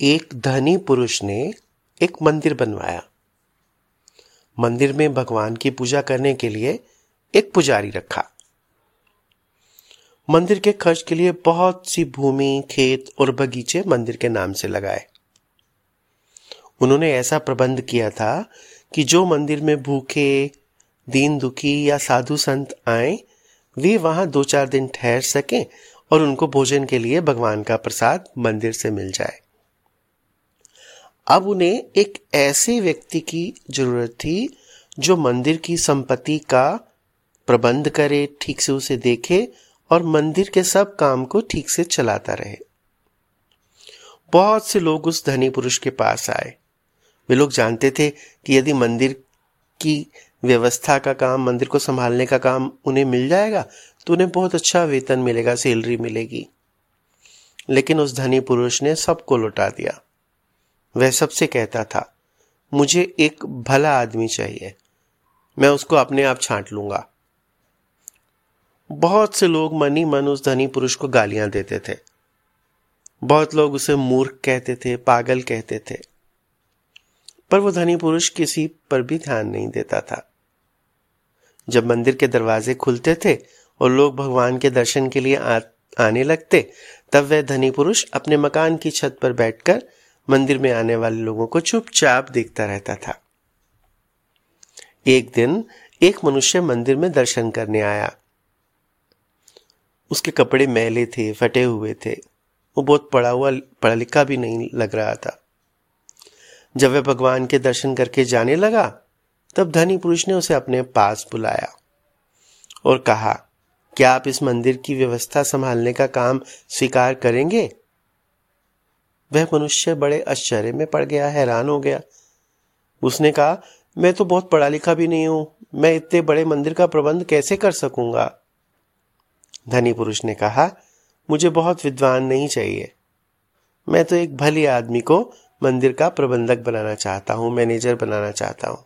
एक धनी पुरुष ने एक मंदिर बनवाया। मंदिर में भगवान की पूजा करने के लिए एक पुजारी रखा। मंदिर के खर्च के लिए बहुत सी भूमि, खेत और बगीचे मंदिर के नाम से लगाए। उन्होंने ऐसा प्रबंध किया था कि जो मंदिर में भूखे दीन दुखी या साधु संत आए, वे वहाँ दो चार दिन ठहर सकें और उनको भोजन के लिए भगवान का प्रसाद मंदिर से मिल जाए। अब उन्हें एक ऐसे व्यक्ति की ज़रूरत थी जो मंदिर की संपत्ति का प्रबंध करे, ठीक से उसे देखे और मंदिर के सब काम को ठीक से चलाता रहे। बहुत से लोग उस धनी पुरुष के पास आए। वे लोग जानते थे कि यदि मंदिर की व्यवस्था का काम, मंदिर को संभालने का काम उन्हें मिल जाएगा तो उन्हें बहुत अच्छा वेतन मिलेगा, सैलरी मिलेगी। लेकिन उस धनी पुरुष ने सबको लुटा दिया। वह सबसे कहता था मुझे एक भला आदमी चाहिए। मैं उसको अपने आप छांट लूँगा। बहुत से लोग मनी मन उस धनी पुरुष को गालियाँ देते थे। बहुत लोग उसे मूर्ख कहते थे पागल कहते थे। पर वो धनी पुरुष किसी पर भी ध्यान नहीं देता था। जब मंदिर के दरवाजे खुलते थे और लोग भगवान के दर्शन के लिए आ, आने लगते तब वह धनी पुरुष अपने मकान की छत पर बैठकर मंदिर में आने वाले लोगों को चुपचाप देखता रहता था। एक दिन एक मनुष्य मंदिर में दर्शन करने आया। उसके कपड़े मैले थे, फटे हुए थे। वो बहुत पढ़ा हुआ पढ़ा लिखा भी नहीं लग रहा था। जब वह भगवान के दर्शन करके जाने लगा, तब धनी पुरुष ने उसे अपने पास बुलाया और कहा, क्या आप इस मंदिर की व्यवस्था संभालने का काम स्वीकार करेंगे? वह मनुष्य बड़े आश्चर्य में पड़ गया, हैरान हो गया। उसने कहा, मैं तो बहुत पढ़ा लिखा भी नहीं हूँ। मैं इतने बड़े मंदिर का प्रबंध कैसे कर सकूँगा? धनी पुरुष ने कहा, मुझे बहुत विद्वान नहीं चाहिए। मैं तो एक भली आदमी को मंदिर का प्रबंधक बनाना चाहता हूँ, मैनेजर बनाना चाहता हूँ।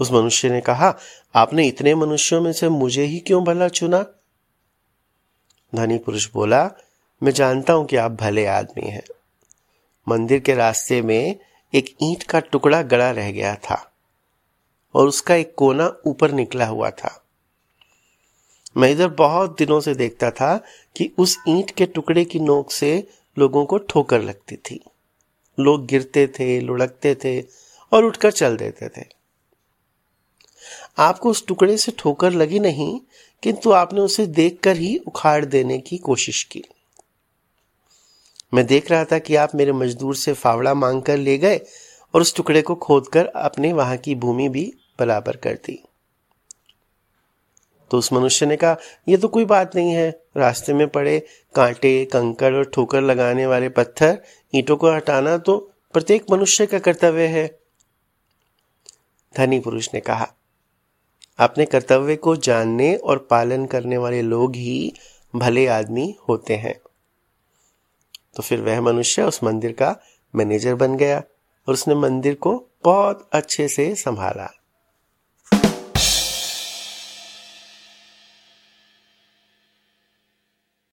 उस मनुष्य ने कहा, आपने इतने मनुष्यों में से मुझे ही क्यों भला चुना? धनी पुरुष बोला मैं जानता हूँ कि आप भले आदमी हैं। मंदिर के रास्ते में एक ईंट का टुकड़ा गड़ा रह गया था और उसका एक कोना ऊपर निकला हुआ था। मैं इधर बहुत दिनों से देखता था कि उस ईंट के टुकड़े की नोक से लोगों को ठोकर लगती थी। लोग गिरते थे, लुढ़कते थे और उठकर चल देते थे। आपको उस टुकड़े से ठोकर लगी नहीं, किंतु आपने उसे देखकर ही उखाड़ देने की कोशिश की। मैं देख रहा था कि आप मेरे मजदूर से फावड़ा मांग कर ले गए और उस टुकड़े को खोद कर अपने वहाँ की भूमि भी बराबर कर दी। तो उस मनुष्य ने कहा यह तो कोई बात नहीं है। रास्ते में पड़े कांटे, कंकड़ और ठोकर लगाने वाले पत्थर, ईंटों को हटाना तो प्रत्येक मनुष्य का कर्तव्य है। धनी पुरुष ने कहा, अपने कर्तव्य को जानने और पालन करने वाले लोग ही भले आदमी होते हैं। तो फिर वह मनुष्य उस मंदिर का मैनेजर बन गया और उसने मंदिर को बहुत अच्छे से संभाला।